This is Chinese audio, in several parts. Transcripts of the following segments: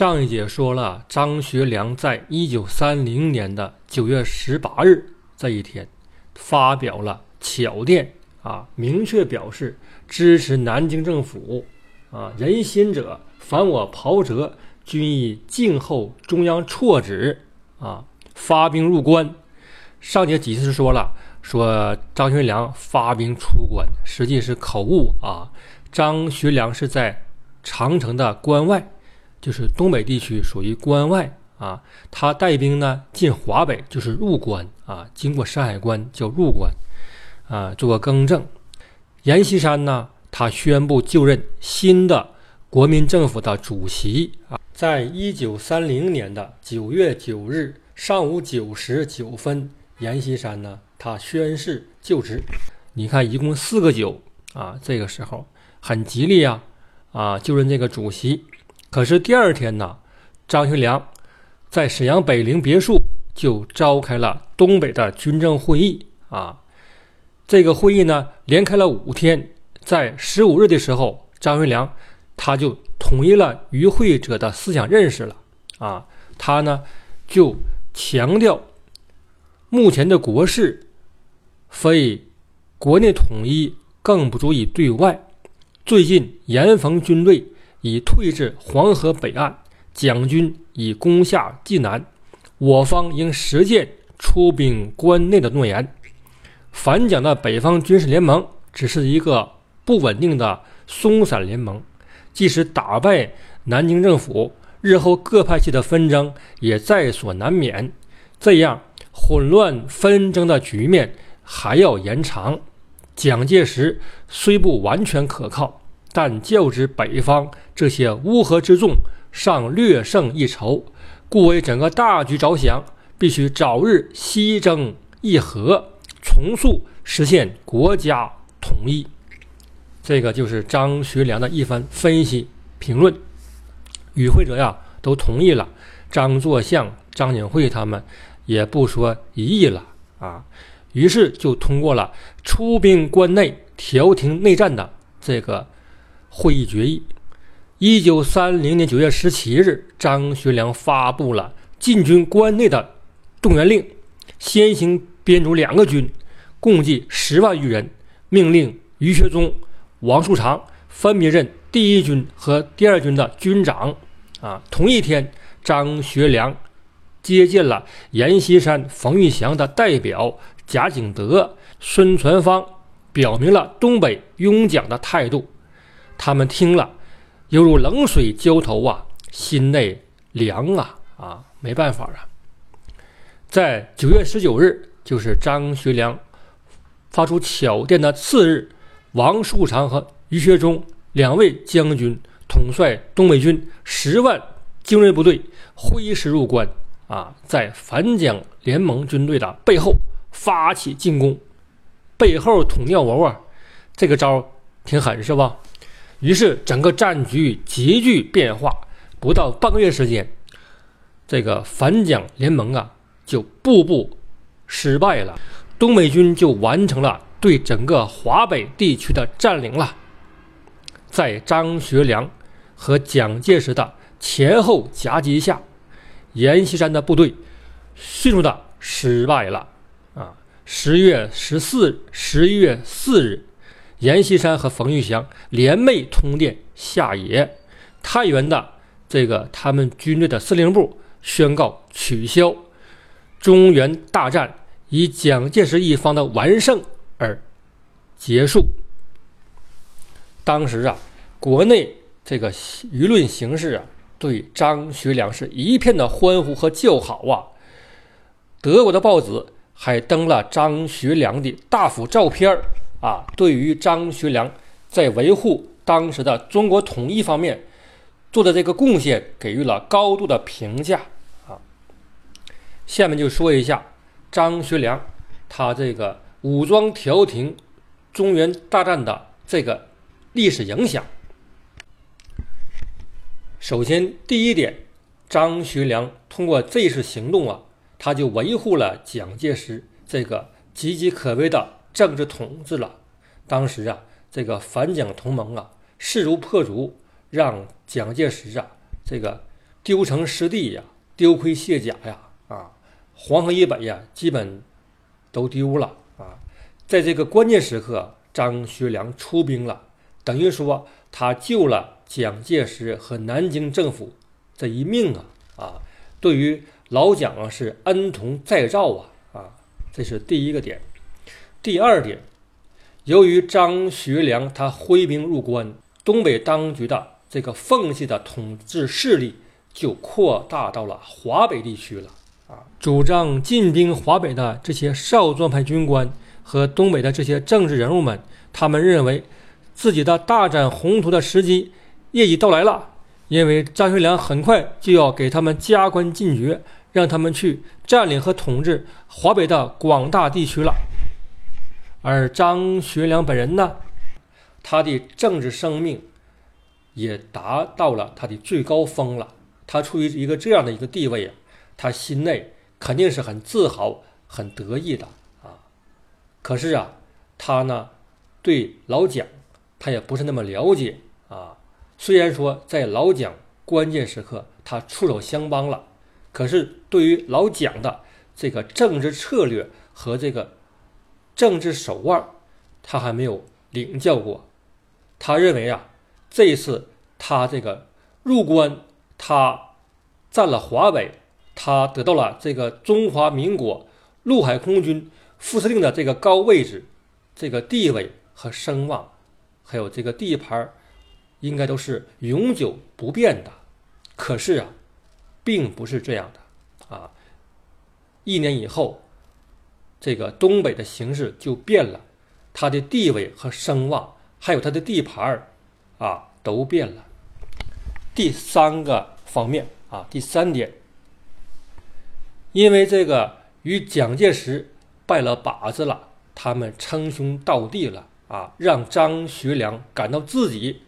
上一节说了，张学良在一九三零年的九月十八日这一天，发表了巧电啊，明确表示支持南京政府啊，仁心者凡我袍泽，均以静候中央措旨啊，发兵入关。上节几次说了，说张学良发兵出关，实际是口误啊。张学良是在长城的关外。就是东北地区属于关外啊，他带兵呢进华北，就是入关啊，经过山海关叫入关啊，做个更正。阎锡山呢，他宣布就任新的国民政府的主席啊，在一九三零年的九月九日上午九时九分，阎锡山呢，他宣誓就职。你看，一共四个九啊，这个时候很吉利呀啊，就任这个主席。可是第二天呢，张学良在沈阳北陵别墅就召开了东北的军政会议啊。这个会议呢，连开了五天，在十五日的时候，张学良他就统一了与会者的思想认识了啊。他呢就强调，目前的国事非国内统一，更不足以对外。最近严防军队。已退至黄河北岸，蒋军已攻下济南，我方应实践出兵关内的诺言。反蒋的北方军事联盟只是一个不稳定的松散联盟，即使打败南京政府，日后各派系的纷争也在所难免。这样混乱纷争的局面还要延长。蒋介石虽不完全可靠。但较之北方这些乌合之众，尚略胜一筹，故为整个大局着想，必须早日西征议和，重塑实现国家统一。这个就是张学良的一番分析评论。与会者呀都同意了，张作相、张景惠他们也不说异议了啊，于是就通过了出兵关内、调停内战的这个。会议决议，一九三零年九月十七日，张学良发布了进军关内的动员令，先行编组两个军，共计十万余人，命令于学忠、王树常分别任第一军和第二军的军长。啊，同一天，张学良接见了阎锡山、冯玉祥的代表贾景德、孙传芳，表明了东北拥蒋的态度。他们听了，犹如冷水浇头啊，心内凉啊啊，没办法啊。在九月十九日，就是张学良发出巧电的次日，王树常和于学忠两位将军统帅东北军十万精锐部队，挥师入关啊，在反蒋联盟军队的背后发起进攻，背后捅尿窝啊，这个招挺狠是吧？于是，整个战局急剧变化，不到半个月时间，这个反蒋联盟啊就步步失败了，东北军就完成了对整个华北地区的占领了。在张学良和蒋介石的前后夹击下，阎锡山的部队迅速的失败了。啊，十月十四、十一月四日。阎锡山和冯玉祥联袂通电下野，太原的这个他们军队的司令部宣告取消，中原大战以蒋介石一方的完胜而结束。当时啊，国内这个舆论形势啊，对张学良是一片的欢呼和叫好啊。德国的报纸还登了张学良的大幅照片。啊，对于张学良在维护当时的中国统一方面做的这个贡献，给予了高度的评价。啊，下面就说一下张学良他这个武装调停中原大战的这个历史影响。首先，第一点，张学良通过这次行动啊，他就维护了蒋介石这个岌岌可危的。政治统治了，当时啊，这个反蒋同盟啊势如破竹，让蒋介石啊这个丢城失地呀，丢盔卸甲呀，啊，黄河以北呀，基本都丢了啊。在这个关键时刻，张学良出兵了，等于说他救了蒋介石和南京政府这一命啊啊！对于老蒋啊是恩同再造啊啊！这是第一个点。第二点，由于张学良他挥兵入关，东北当局的这个奉系的统治势力就扩大到了华北地区了啊！主张进兵华北的这些少壮派军官。和东北的这些政治人物们，他们认为自己的大展宏图的时机也已到来了，因为张学良很快就要给他们加官进爵，让他们去占领和统治华北的广大地区了。而张学良本人呢，他的政治生命也达到了他的最高峰了。他处于一个这样的一个地位啊，他心内肯定是很自豪、很得意的啊。可是啊，他呢，对老蒋，他也不是那么了解啊。虽然说在老蒋关键时刻他出手相帮了，可是对于老蒋的这个政治策略和这个政治手腕，他还没有领教过。他认为啊，这次他这个入关，他占了华北，他得到了这个中华民国陆海空军。副司令的这个高位置、这个地位和声望，还有这个地盘，应该都是永久不变的。可是啊，并不是这样的啊！一年以后，这个东北的形势就变了，他的地位和声望，还有他的地盘儿啊，都变了。第三个方面啊，第三点，因为这个与蒋介石。拜了把子了，他们称兄道弟了啊！让张学良感到自己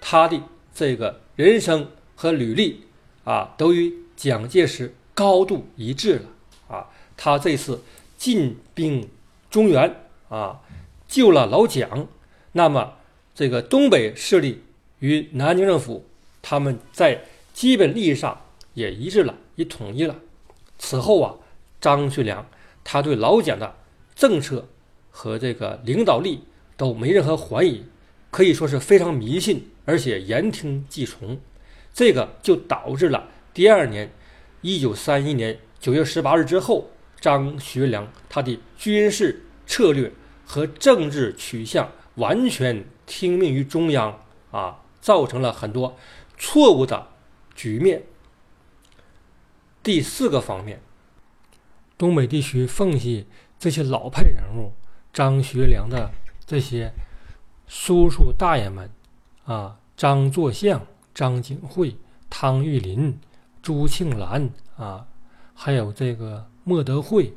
他的这个人生和履历啊，都与蒋介石高度一致了啊！他这次进兵中原啊，救了老蒋，那么这个东北势力与南京政府他们在基本利益上也一致了，也统一了。此后啊，张学良。他对老蒋的政策和这个领导力都没任何怀疑，可以说是非常迷信，而且言听计从。这个就导致了第二年，一九三一年九月十八日之后，张学良他的军事策略和政治取向完全听命于中央啊，造成了很多错误的局面。第四个方面。东北地区奉系这些老派人物，张学良的这些叔叔大爷们，啊，张作相、张景惠、汤玉麟、朱庆澜啊，还有这个莫德惠，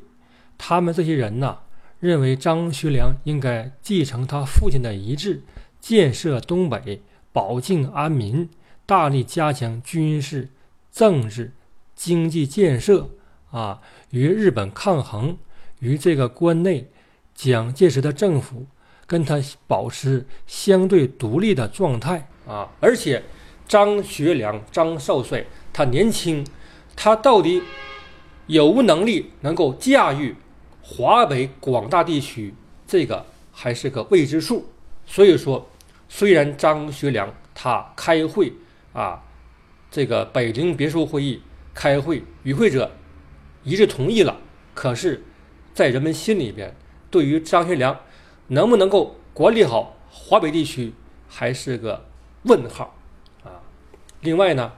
他们这些人呐，认为张学良应该继承他父亲的遗志，建设东北，保境安民，大力加强军事、政治、经济建设。啊，与日本抗衡，与这个关内蒋介石的政府跟他保持相对独立的状态啊！而且张学良张少帅他年轻，他到底有无能力能够驾驭华北广大地区，这个还是个未知数。所以说，虽然张学良他开会啊，这个北陵别墅会议开会，与会者。一致同意了，可是，在人们心里边，对于张学良能不能够管理好华北地区，还是个问号啊。另外呢，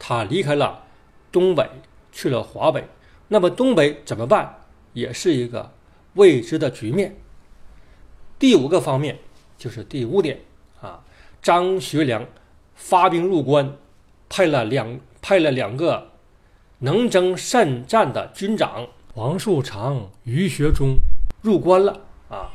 他离开了东北，去了华北，那么东北怎么办，也是一个未知的局面。第五个方面就是第五点啊，张学良发兵入关，派了两派了两个。能征善战的军长王树常、于学忠入关了啊！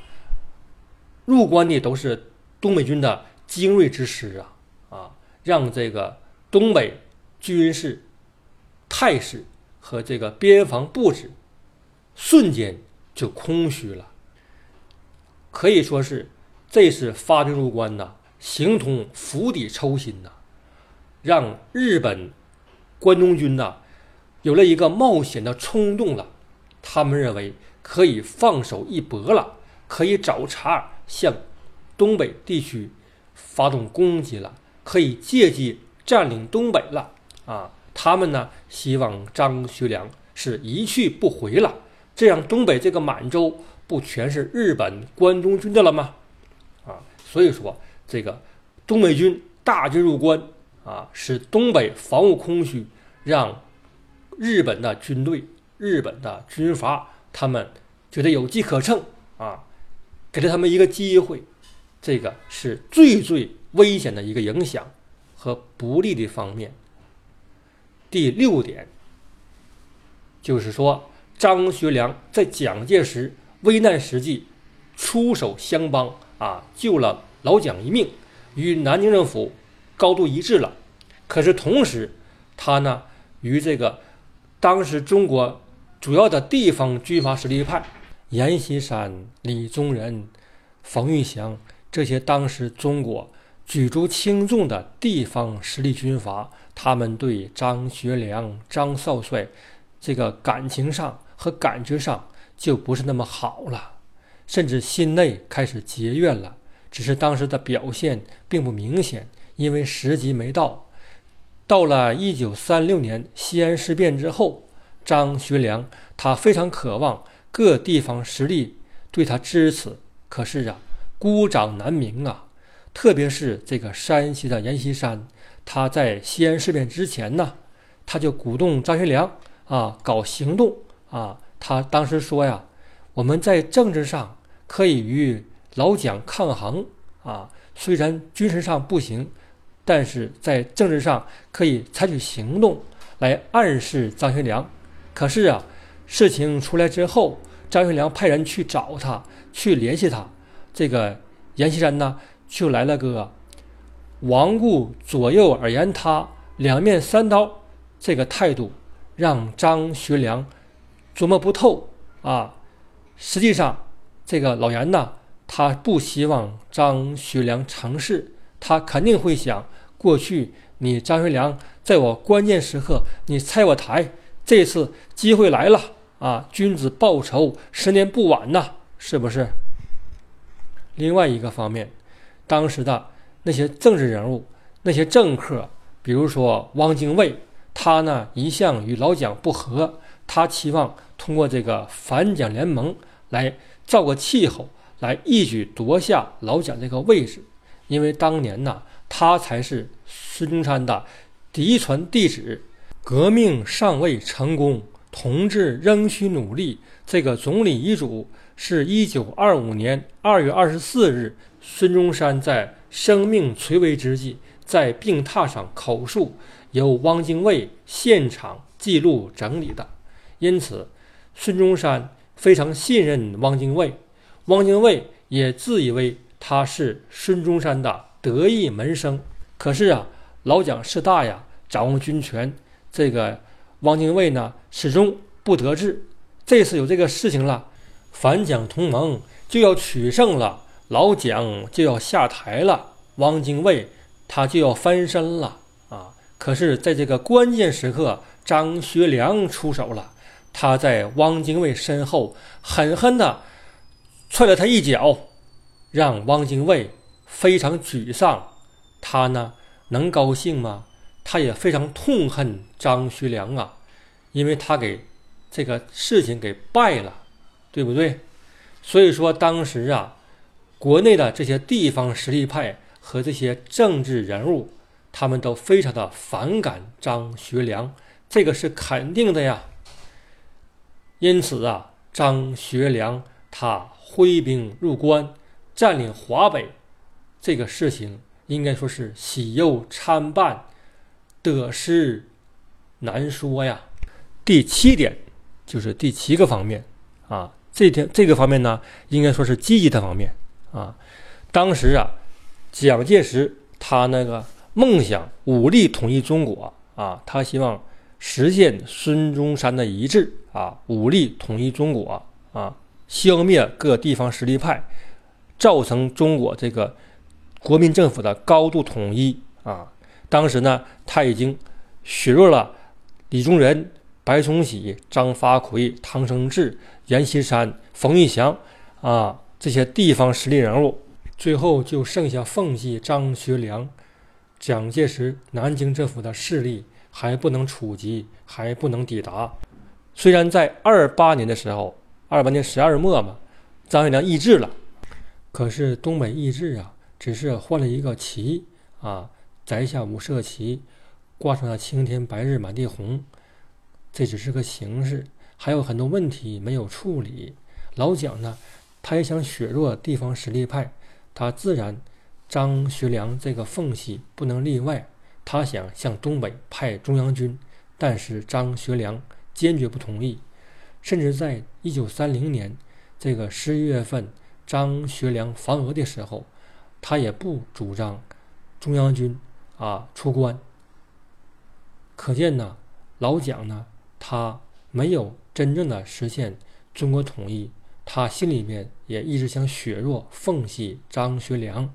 入关的都是东北军的精锐之师啊啊！让这个东北军事态势和这个边防布置瞬间就空虚了。可以说是这次发兵入关呐，形同釜底抽薪呐，让日本关东军呐，有了一个冒险的冲动了。他们认为可以放手一搏了，可以找茬向东北地区发动攻击了，可以借机占领东北了。啊，他们呢希望张学良是一去不回了，这样东北这个满洲不全是日本关东军的了吗？啊，所以说这个东北军大军入关啊，使东北防务空虚，让日本的军队、日本的军阀他们觉得有机可乘啊，给了他们一个机会，这个是最最危险的一个影响和不利的方面。第六点，就是说张学良在蒋介石危难时期出手相帮啊，救了老蒋一命，与南京政府高度一致了。可是同时，他呢与这个当时中国主要的地方军阀实力派阎锡山、李宗仁、冯玉祥这些当时中国举足轻重的地方实力军阀。他们对张学良、张少帅这个感情上和感觉上就不是那么好了，甚至心内开始结怨了。只是当时的表现并不明显，因为时机没到。到了一九三六年西安事变之后，张学良他非常渴望各地方实力对他支持，可是啊，孤掌难鸣啊，特别是这个山西的阎锡山。他在西安事变之前呢，他就鼓动张学良啊搞行动啊。他当时说呀：“我们在政治上可以与老蒋抗衡啊，虽然军事上不行，但是在政治上可以采取行动来暗示张学良。”可是啊，事情出来之后，张学良派人去找他，去联系他，这个阎锡山呢就来了个。罔顾左右而言他，两面三刀，这个态度让张学良琢磨不透啊。实际上，这个老严呢，他不希望张学良成事，他肯定会想：过去你张学良在我关键时刻你拆我台，这次机会来了啊！君子报仇，十年不晚呐，是不是？另外一个方面，当时的。那些政治人物，那些政客，比如说汪精卫，他呢一向与老蒋不和，他期望通过这个反蒋联盟来造个气候，来一举夺下老蒋这个位置。因为当年呢，他才是孙中山的嫡传弟子，革命尚未成功，同志仍需努力。这个总理遗嘱是一九二五年二月二十四日，孙中山在。生命垂危之际，在病榻上口述，由汪精卫现场记录整理的。因此，孙中山非常信任汪精卫，汪精卫也自以为他是孙中山的得意门生。可是啊，老蒋势大呀，掌握军权，这个汪精卫呢，始终不得志。这次有这个事情了，反蒋同盟就要取胜了。老蒋就要下台了，汪精卫他就要翻身了啊！可是，在这个关键时刻，张学良出手了，他在汪精卫身后狠狠地踹了他一脚，让汪精卫非常沮丧。他呢，能高兴吗？他也非常痛恨张学良啊，因为他给这个事情给败了，对不对？所以说，当时啊。国内的这些地方实力派和这些政治人物，他们都非常的反感张学良，这个是肯定的呀。因此啊，张学良他挥兵入关，占领华北，这个事情应该说是喜忧参半，得失难说呀。第七点就是第七个方面啊，这点这个方面呢，应该说是积极的方面。啊，当时啊，蒋介石他那个梦想武力统一中国啊，他希望实现孙中山的遗志啊，武力统一中国啊，消灭各地方实力派，造成中国这个国民政府的高度统一啊。当时呢，他已经削弱了李宗仁、白崇禧、张发奎、汤生智、阎锡山、冯玉祥啊这些地方实力人物，最后就剩下奉系张学良。蒋介石南京政府的势力还不能触及，还不能抵达。虽然在二八年的时候，二八年十二月末嘛，张学良易帜了，可是东北易帜啊，只是换了一个旗啊，摘下五色旗。挂上了青天白日满地红，这只是个形式，还有很多问题没有处理。老蒋呢，他也想削弱地方实力派，他自然张学良这个缝隙不能例外。他想向东北派中央军，但是张学良坚决不同意。甚至在一九三零年这个十一月份，张学良防俄的时候，他也不主张中央军啊出关。可见呢，老蒋呢，他没有真正的实现中国统一，他心里面也一直想削弱奉系张学良。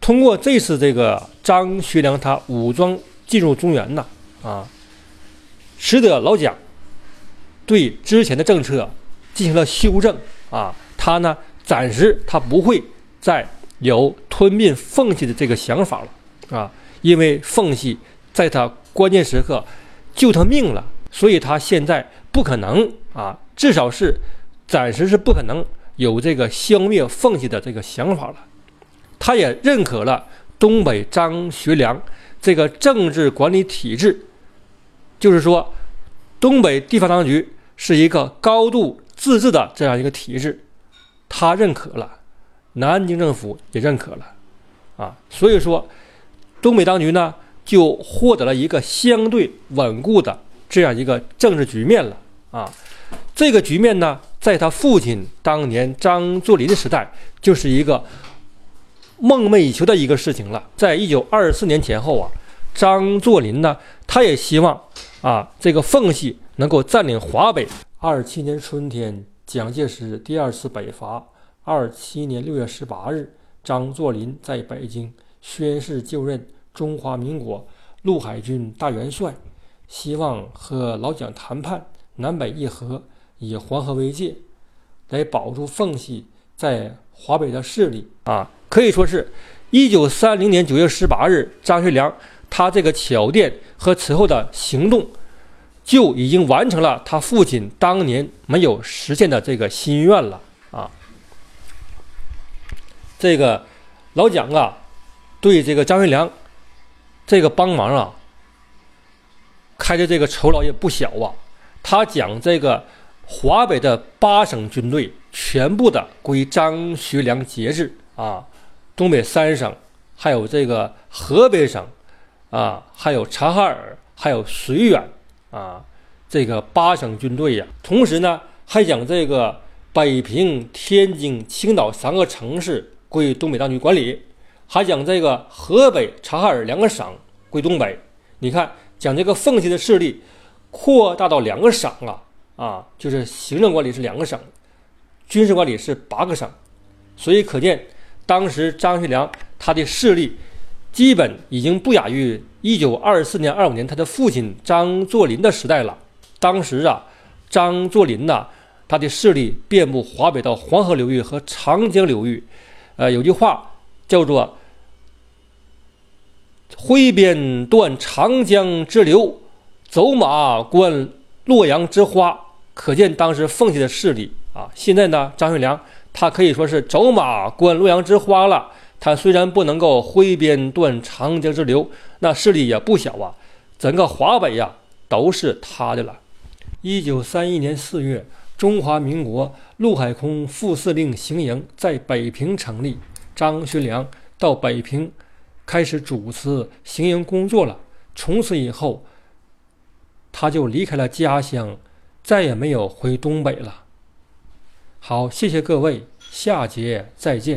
通过这次这个张学良他武装进入中原呐，啊，使得老蒋对之前的政策进行了修正啊，他呢暂时他不会再有吞并奉系的这个想法了啊，因为奉系在他。关键时刻救他命了，所以他现在不可能啊，至少是暂时是不可能有这个消灭缝隙的这个想法了。他也认可了东北张学良这个政治管理体制，就是说，东北地方当局是一个高度自治的这样一个体制，他认可了，南京政府也认可了，啊，所以说东北当局呢。就获得了一个相对稳固的这样一个政治局面了啊！这个局面呢，在他父亲当年张作霖的时代，就是一个梦寐以求的一个事情了。在一九二四年前后啊，张作霖呢，他也希望啊，这个奉系能够占领华北。二七年春天，蒋介石第二次北伐。二七年六月十八日，张作霖在北京宣誓就任。中华民国陆海军大元帅希望和老蒋谈判南北议和，以黄河为界，来保住奉系在华北的势力啊！可以说是，一九三零年九月十八日，张学良他这个巧电和此后的行动，就已经完成了他父亲当年没有实现的这个心愿了啊！这个老蒋啊，对这个张学良。这个帮忙啊，开的这个酬劳也不小啊。他将这个华北的八省军队全部的归张学良节制啊，东北三省，还有这个河北省啊，还有察哈尔，还有绥远啊，这个八省军队呀。同时呢，还将这个北平、天津、青岛三个城市归东北当局管理。还将这个河北、察哈尔两个省归东北，你看，将这个奉系的势力扩大到两个省啊啊，就是行政管理是两个省，军事管理是八个省，所以可见当时张学良他的势力基本已经不亚于一九二四年、二五年他的父亲张作霖的时代了。当时啊，张作霖呐，他的势力遍布华北到黄河流域和长江流域，呃，有句话叫做。挥鞭断长江之流，走马观洛阳之花。可见当时奉系的势力啊。现在呢，张学良他可以说是走马观洛阳之花了。他虽然不能够挥鞭断长江之流，那势力也不小啊。整个华北呀都是他的了。一九三一年四月，中华民国陆海空副司令行营在北平成立，张学良到北平。开始主持行营工作了。从此以后，他就离开了家乡，再也没有回东北了。好，谢谢各位，下节再见。